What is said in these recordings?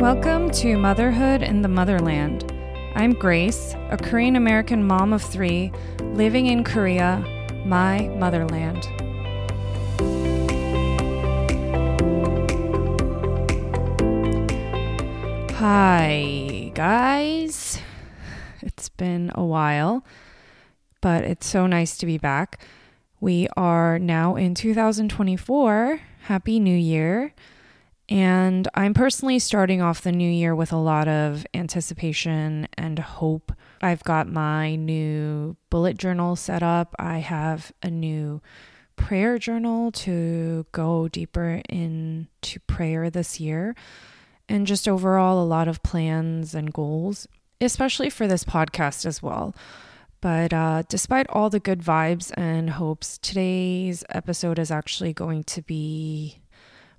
Welcome to Motherhood in the Motherland. I'm Grace, a Korean American mom of three living in Korea, my motherland. Hi, guys. It's been a while, but it's so nice to be back. We are now in 2024. Happy New Year. And I'm personally starting off the new year with a lot of anticipation and hope. I've got my new bullet journal set up. I have a new prayer journal to go deeper into prayer this year. And just overall, a lot of plans and goals, especially for this podcast as well. But uh, despite all the good vibes and hopes, today's episode is actually going to be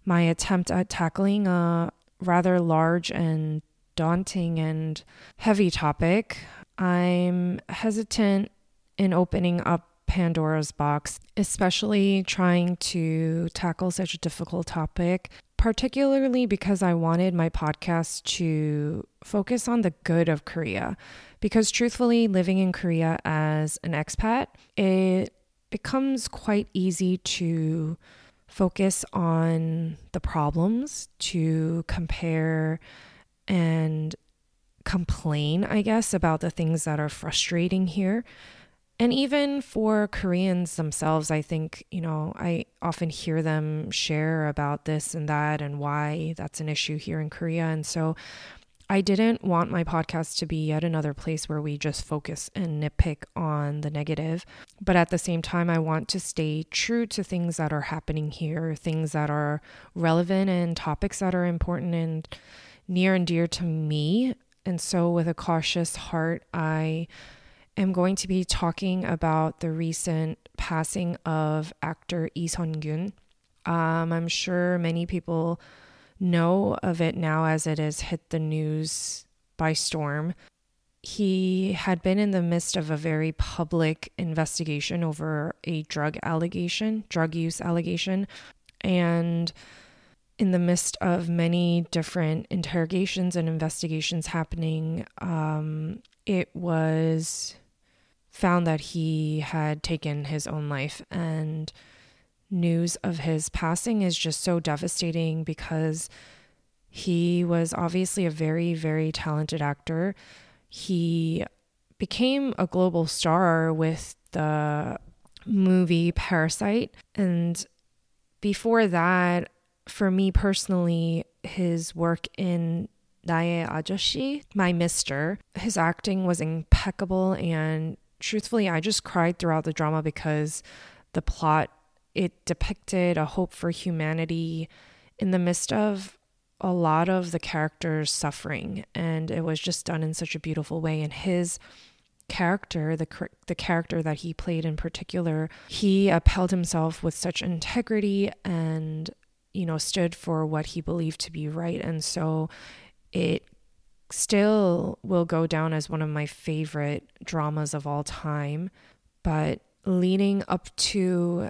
my attempt at tackling a rather large and daunting and heavy topic. I'm hesitant in opening up Pandora's box, especially trying to tackle such a difficult topic, particularly because I wanted my podcast to focus on the good of Korea. Because truthfully, living in Korea as an expat, it becomes quite easy to focus on the problems, to compare and complain, I guess, about the things that are frustrating here. And even for Koreans themselves, I think, you know, I often hear them share about this and that and why that's an issue here in Korea. And so I didn't want my podcast to be yet another place where we just focus and nitpick on the negative. But at the same time, I want to stay true to things that are happening here, things that are relevant and topics that are important and near and dear to me. And so, with a cautious heart, I am going to be talking about the recent passing of actor Lee Sun-gyun. Um, I'm sure many people know of it now as it has hit the news by storm. He had been in the midst of a very public investigation over a drug allegation, drug use allegation, and in the midst of many different interrogations and investigations happening, um, it was found that he had taken his own life and news of his passing is just so devastating because he was obviously a very, very talented actor. He became a global star with the movie Parasite. And before that, for me personally, his work in Nae Ajoshi, My Mister, his acting was impeccable. And truthfully, I just cried throughout the drama because the plot it depicted a hope for humanity in the midst of a lot of the characters suffering. And it was just done in such a beautiful way. And his character the the character that he played in particular he upheld himself with such integrity and you know stood for what he believed to be right. And so it still will go down as one of my favorite dramas of all time. But leading up to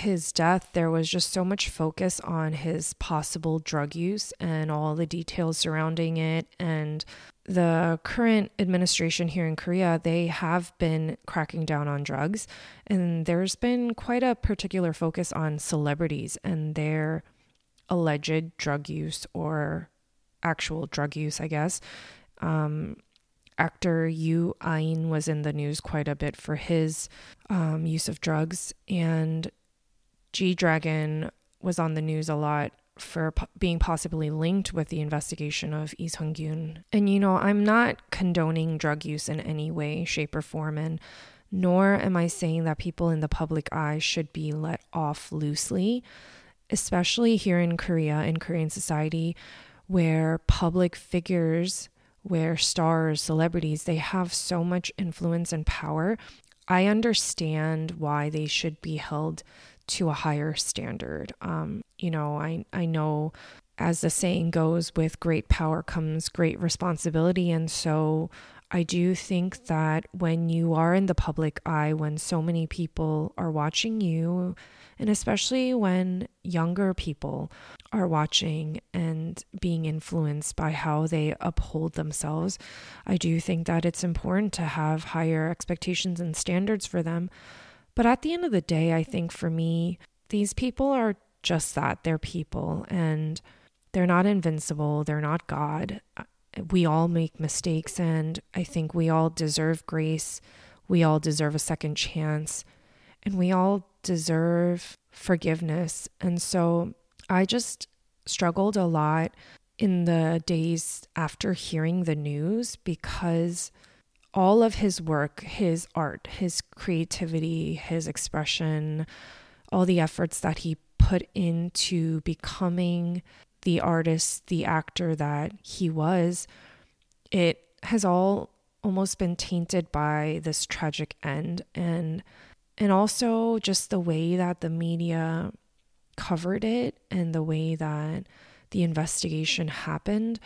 his death, there was just so much focus on his possible drug use and all the details surrounding it. And the current administration here in Korea, they have been cracking down on drugs. And there's been quite a particular focus on celebrities and their alleged drug use or actual drug use, I guess. Um, actor Yoo Ah-in was in the news quite a bit for his um, use of drugs. And G Dragon was on the news a lot for being possibly linked with the investigation of Lee Sun-gyun. And you know, I'm not condoning drug use in any way, shape, or form, and nor am I saying that people in the public eye should be let off loosely, especially here in Korea, in Korean society, where public figures, where stars, celebrities, they have so much influence and power. I understand why they should be held to a higher standard. Um, you know, I, I know as the saying goes, with great power comes great responsibility. And so I do think that when you are in the public eye, when so many people are watching you, and especially when younger people are watching and being influenced by how they uphold themselves, I do think that it's important to have higher expectations and standards for them. But at the end of the day, I think for me, these people are just that. They're people and they're not invincible. They're not God. We all make mistakes, and I think we all deserve grace. We all deserve a second chance, and we all deserve forgiveness. And so I just struggled a lot in the days after hearing the news because all of his work, his art, his creativity, his expression, all the efforts that he put into becoming the artist, the actor that he was, it has all almost been tainted by this tragic end and and also just the way that the media covered it and the way that the investigation happened.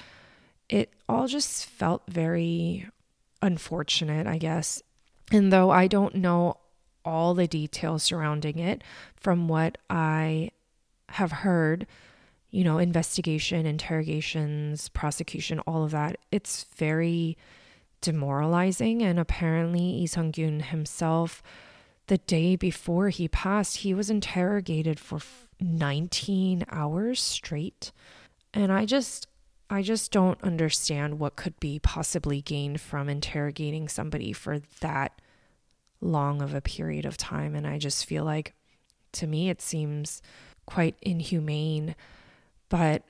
It all just felt very unfortunate i guess and though i don't know all the details surrounding it from what i have heard you know investigation interrogations prosecution all of that it's very demoralizing and apparently Lee Sun-gyun himself the day before he passed, he was interrogated for 19 hours straight. And I just I just don't understand what could be possibly gained from interrogating somebody for that long of a period of time and I just feel like to me it seems quite inhumane. But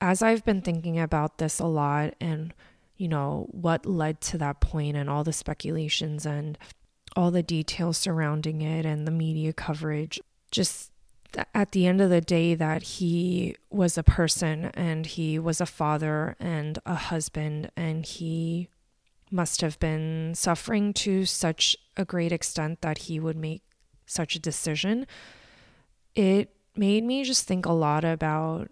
as I've been thinking about this a lot and you know what led to that point and all the speculations and all the details surrounding it and the media coverage. Just at the end of the day, that he was a person and he was a father and a husband, and he must have been suffering to such a great extent that he would make such a decision. It made me just think a lot about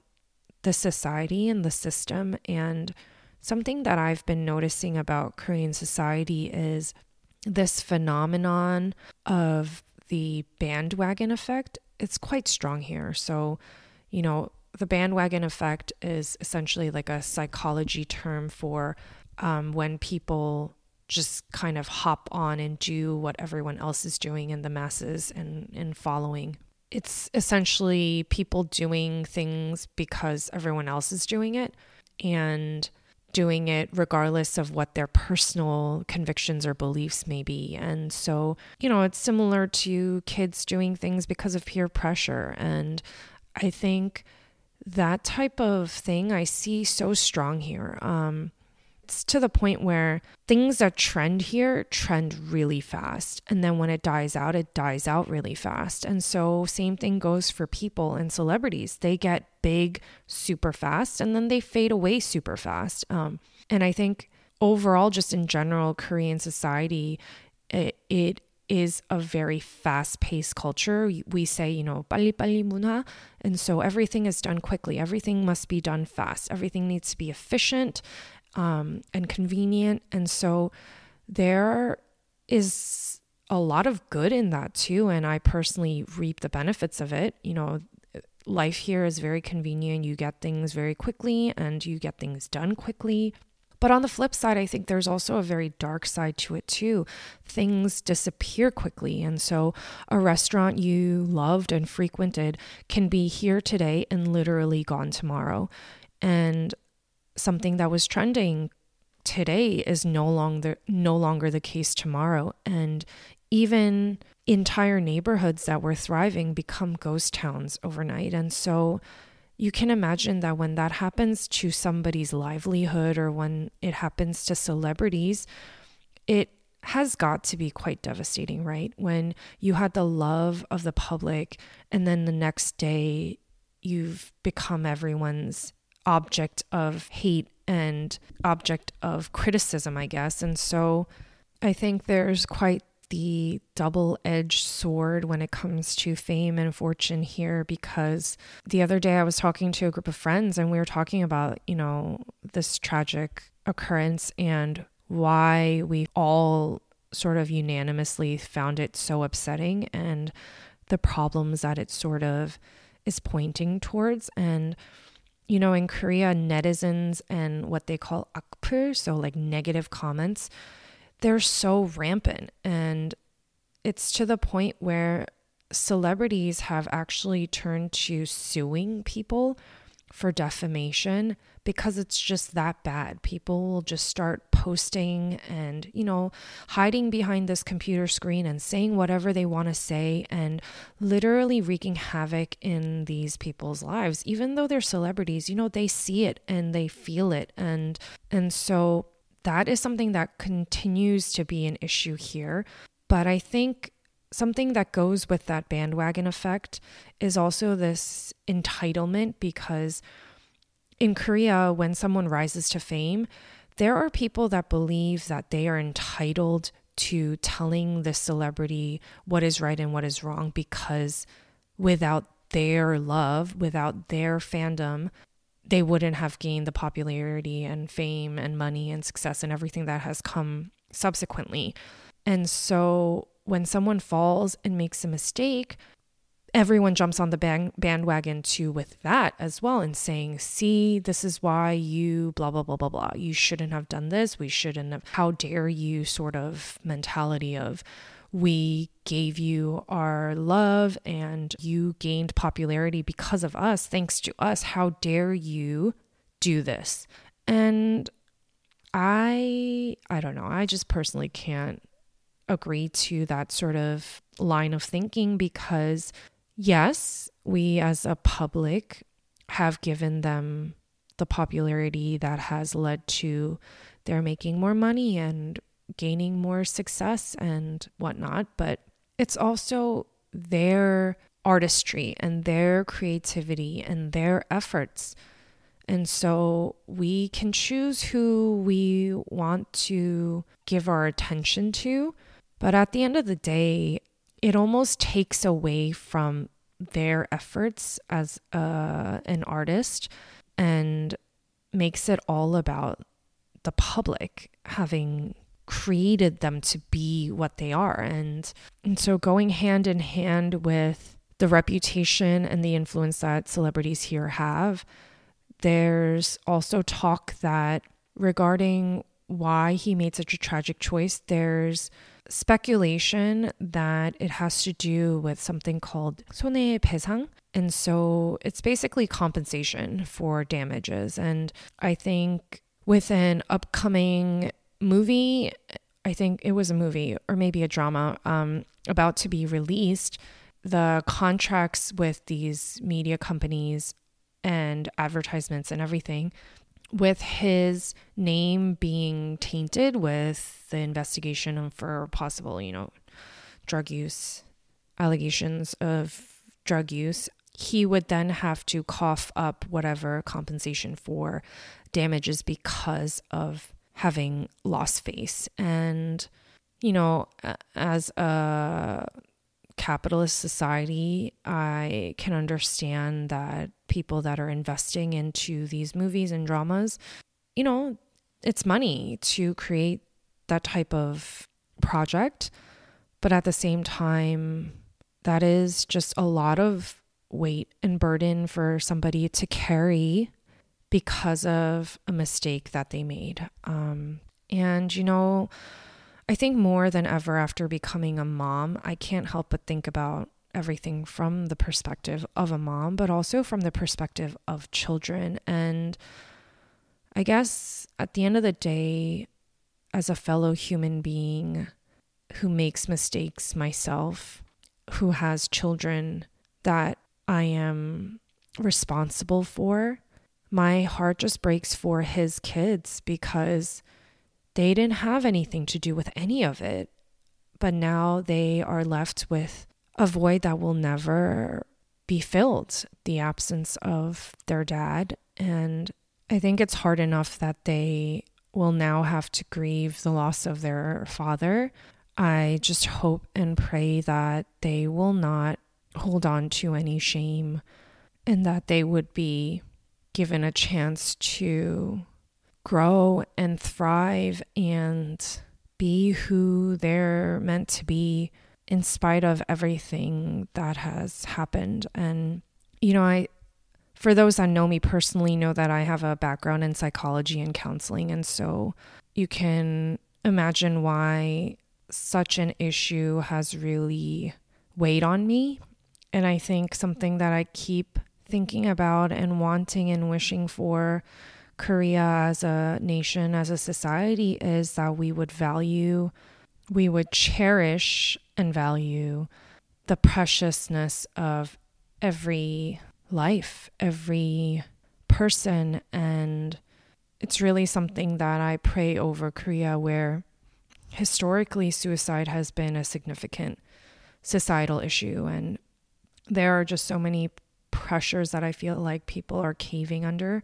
the society and the system. And something that I've been noticing about Korean society is this phenomenon of the bandwagon effect, it's quite strong here. So, you know, the bandwagon effect is essentially like a psychology term for um, when people just kind of hop on and do what everyone else is doing in the masses and, and following. It's essentially people doing things because everyone else is doing it. And doing it regardless of what their personal convictions or beliefs may be. And so, you know, it's similar to kids doing things because of peer pressure. And I think that type of thing I see so strong here. Um, it's to the point where things that trend here trend really fast. And then when it dies out, it dies out really fast. And so, same thing goes for people and celebrities. They get big super fast and then they fade away super fast. Um, and I think overall, just in general, Korean society, it, it is a very fast paced culture. We say, you know, 빨리 빨리 문화. And so everything is done quickly. Everything must be done fast. Everything needs to be efficient um, and convenient. And so there is a lot of good in that too. And I personally reap the benefits of it. You know, life here is very convenient. You get things very quickly and you get things done quickly. But on the flip side, I think there's also a very dark side to it too. Things disappear quickly. And so a restaurant you loved and frequented can be here today and literally gone tomorrow. And something that was trending today is no longer no longer the case tomorrow. And even entire neighborhoods that were thriving become ghost towns overnight. And so you can imagine that when that happens to somebody's livelihood or when it happens to celebrities it has got to be quite devastating right? When you had the love of the public and then the next day you've become everyone's object of hate and object of criticism, I guess. And so I think there's quite the double edged sword when it comes to fame and fortune here because the other day I was talking to a group of friends and we were talking about, you know, this tragic occurrence and why we all sort of unanimously found it so upsetting and the problems that it sort of is pointing towards. And, you know, in Korea, netizens and what they call akpur, so like negative comments, they're so rampant. And it's to the point where celebrities have actually turned to suing people for defamation because it's just that bad. People will just start posting and, you know, hiding behind this computer screen and saying whatever they want to say and literally wreaking havoc in these people's lives. Even though they're celebrities, you know, they see it and they feel it and and so that is something that continues to be an issue here. But I think something that goes with that bandwagon effect is also this entitlement because in Korea, when someone rises to fame, there are people that believe that they are entitled to telling the celebrity what is right and what is wrong because without their love, without their fandom, they wouldn't have gained the popularity and fame and money and success and everything that has come subsequently. And so when someone falls and makes a mistake, everyone jumps on the band- bandwagon too with that as well and saying, see, this is why you blah, blah, blah, blah, blah. You shouldn't have done this. We shouldn't have. How dare you sort of mentality of, we gave you our love and you gained popularity because of us, thanks to us. How dare you do this? And I I don't know. I just personally can't agree to that sort of line of thinking because yes, we as a public have given them the popularity that has led to their making more money and gaining more success and whatnot, but it's also their artistry and their creativity and their efforts. And so we can choose who we want to give our attention to. But at the end of the day, it almost takes away from their efforts as a, an artist and makes it all about the public having created them to be what they are. And and so going hand in hand with the reputation and the influence that celebrities here have there's also talk that regarding why he made such a tragic choice there's speculation that it has to do with something called 손해배상. And so it's basically compensation for damages. And I think with an upcoming movie, I think it was a movie or maybe a drama um, about to be released, the contracts with these media companies and advertisements and everything with his name being tainted with the investigation for possible, you know, drug use, allegations of drug use, he would then have to cough up whatever compensation for damages because of having lost face. And, you know, as a capitalist society, I can understand that people that are investing into these movies and dramas, you know, it's money to create that type of project. But at the same time, that is just a lot of weight and burden for somebody to carry because of a mistake that they made. Um, and, you know, I think more than ever after becoming a mom, I can't help but think about everything from the perspective of a mom, but also from the perspective of children. And I guess at the end of the day, as a fellow human being who makes mistakes myself, who has children that I am responsible for, my heart just breaks for his kids because they didn't have anything to do with any of it. But now they are left with a void that will never be filled the absence of their dad. And I think it's hard enough that they will now have to grieve the loss of their father. I just hope and pray that they will not hold on to any shame and that they would be given a chance to grow and thrive and be who they're meant to be in spite of everything that has happened. And, you know, I, for those that know me personally, know that I have a background in psychology and counseling. And so you can imagine why such an issue has really weighed on me. And I think something that I keep thinking about and wanting and wishing for Korea as a nation, as a society, is that we would value, we would cherish and value the preciousness of every life, every person. And it's really something that I pray over Korea, where historically suicide has been a significant societal issue. And there are just so many pressures that I feel like people are caving under.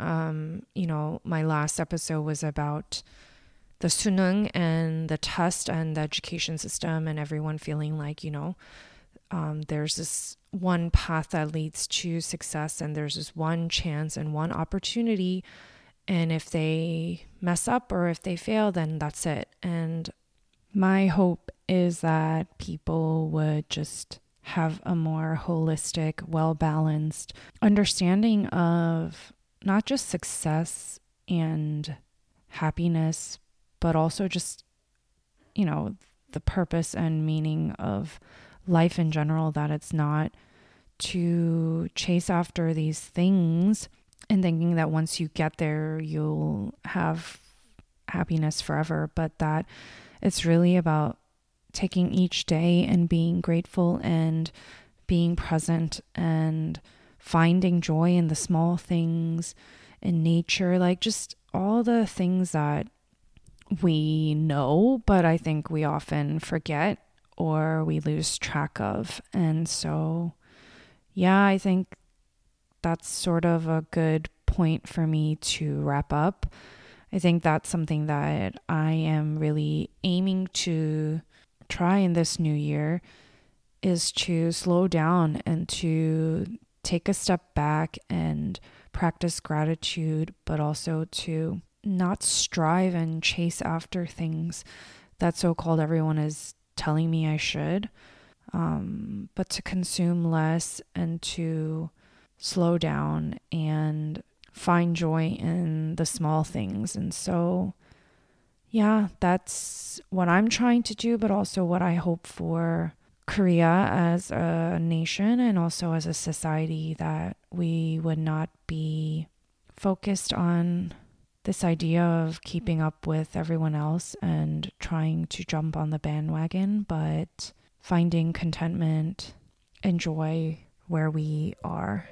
Um, you know, my last episode was about the sunung and the test and the education system and everyone feeling like, you know, um, there's this one path that leads to success and there's this one chance and one opportunity. And if they mess up or if they fail, then that's it. And my hope is that people would just have a more holistic, well balanced understanding of not just success and happiness, but also just, you know, the purpose and meaning of life in general, that it's not to chase after these things and thinking that once you get there, you'll have happiness forever, but that it's really about taking each day and being grateful and being present and finding joy in the small things in nature, like just all the things that we know, but I think we often forget or we lose track of. And so, yeah, I think that's sort of a good point for me to wrap up. I think that's something that I am really aiming to try in this new year is to slow down and to take a step back and practice gratitude, but also to not strive and chase after things that so called everyone is telling me I should, um, but to consume less and to slow down and find joy in the small things. And so, yeah, that's what I'm trying to do, but also what I hope for Korea as a nation and also as a society that we would not be focused on this idea of keeping up with everyone else and trying to jump on the bandwagon, but finding contentment and joy where we are.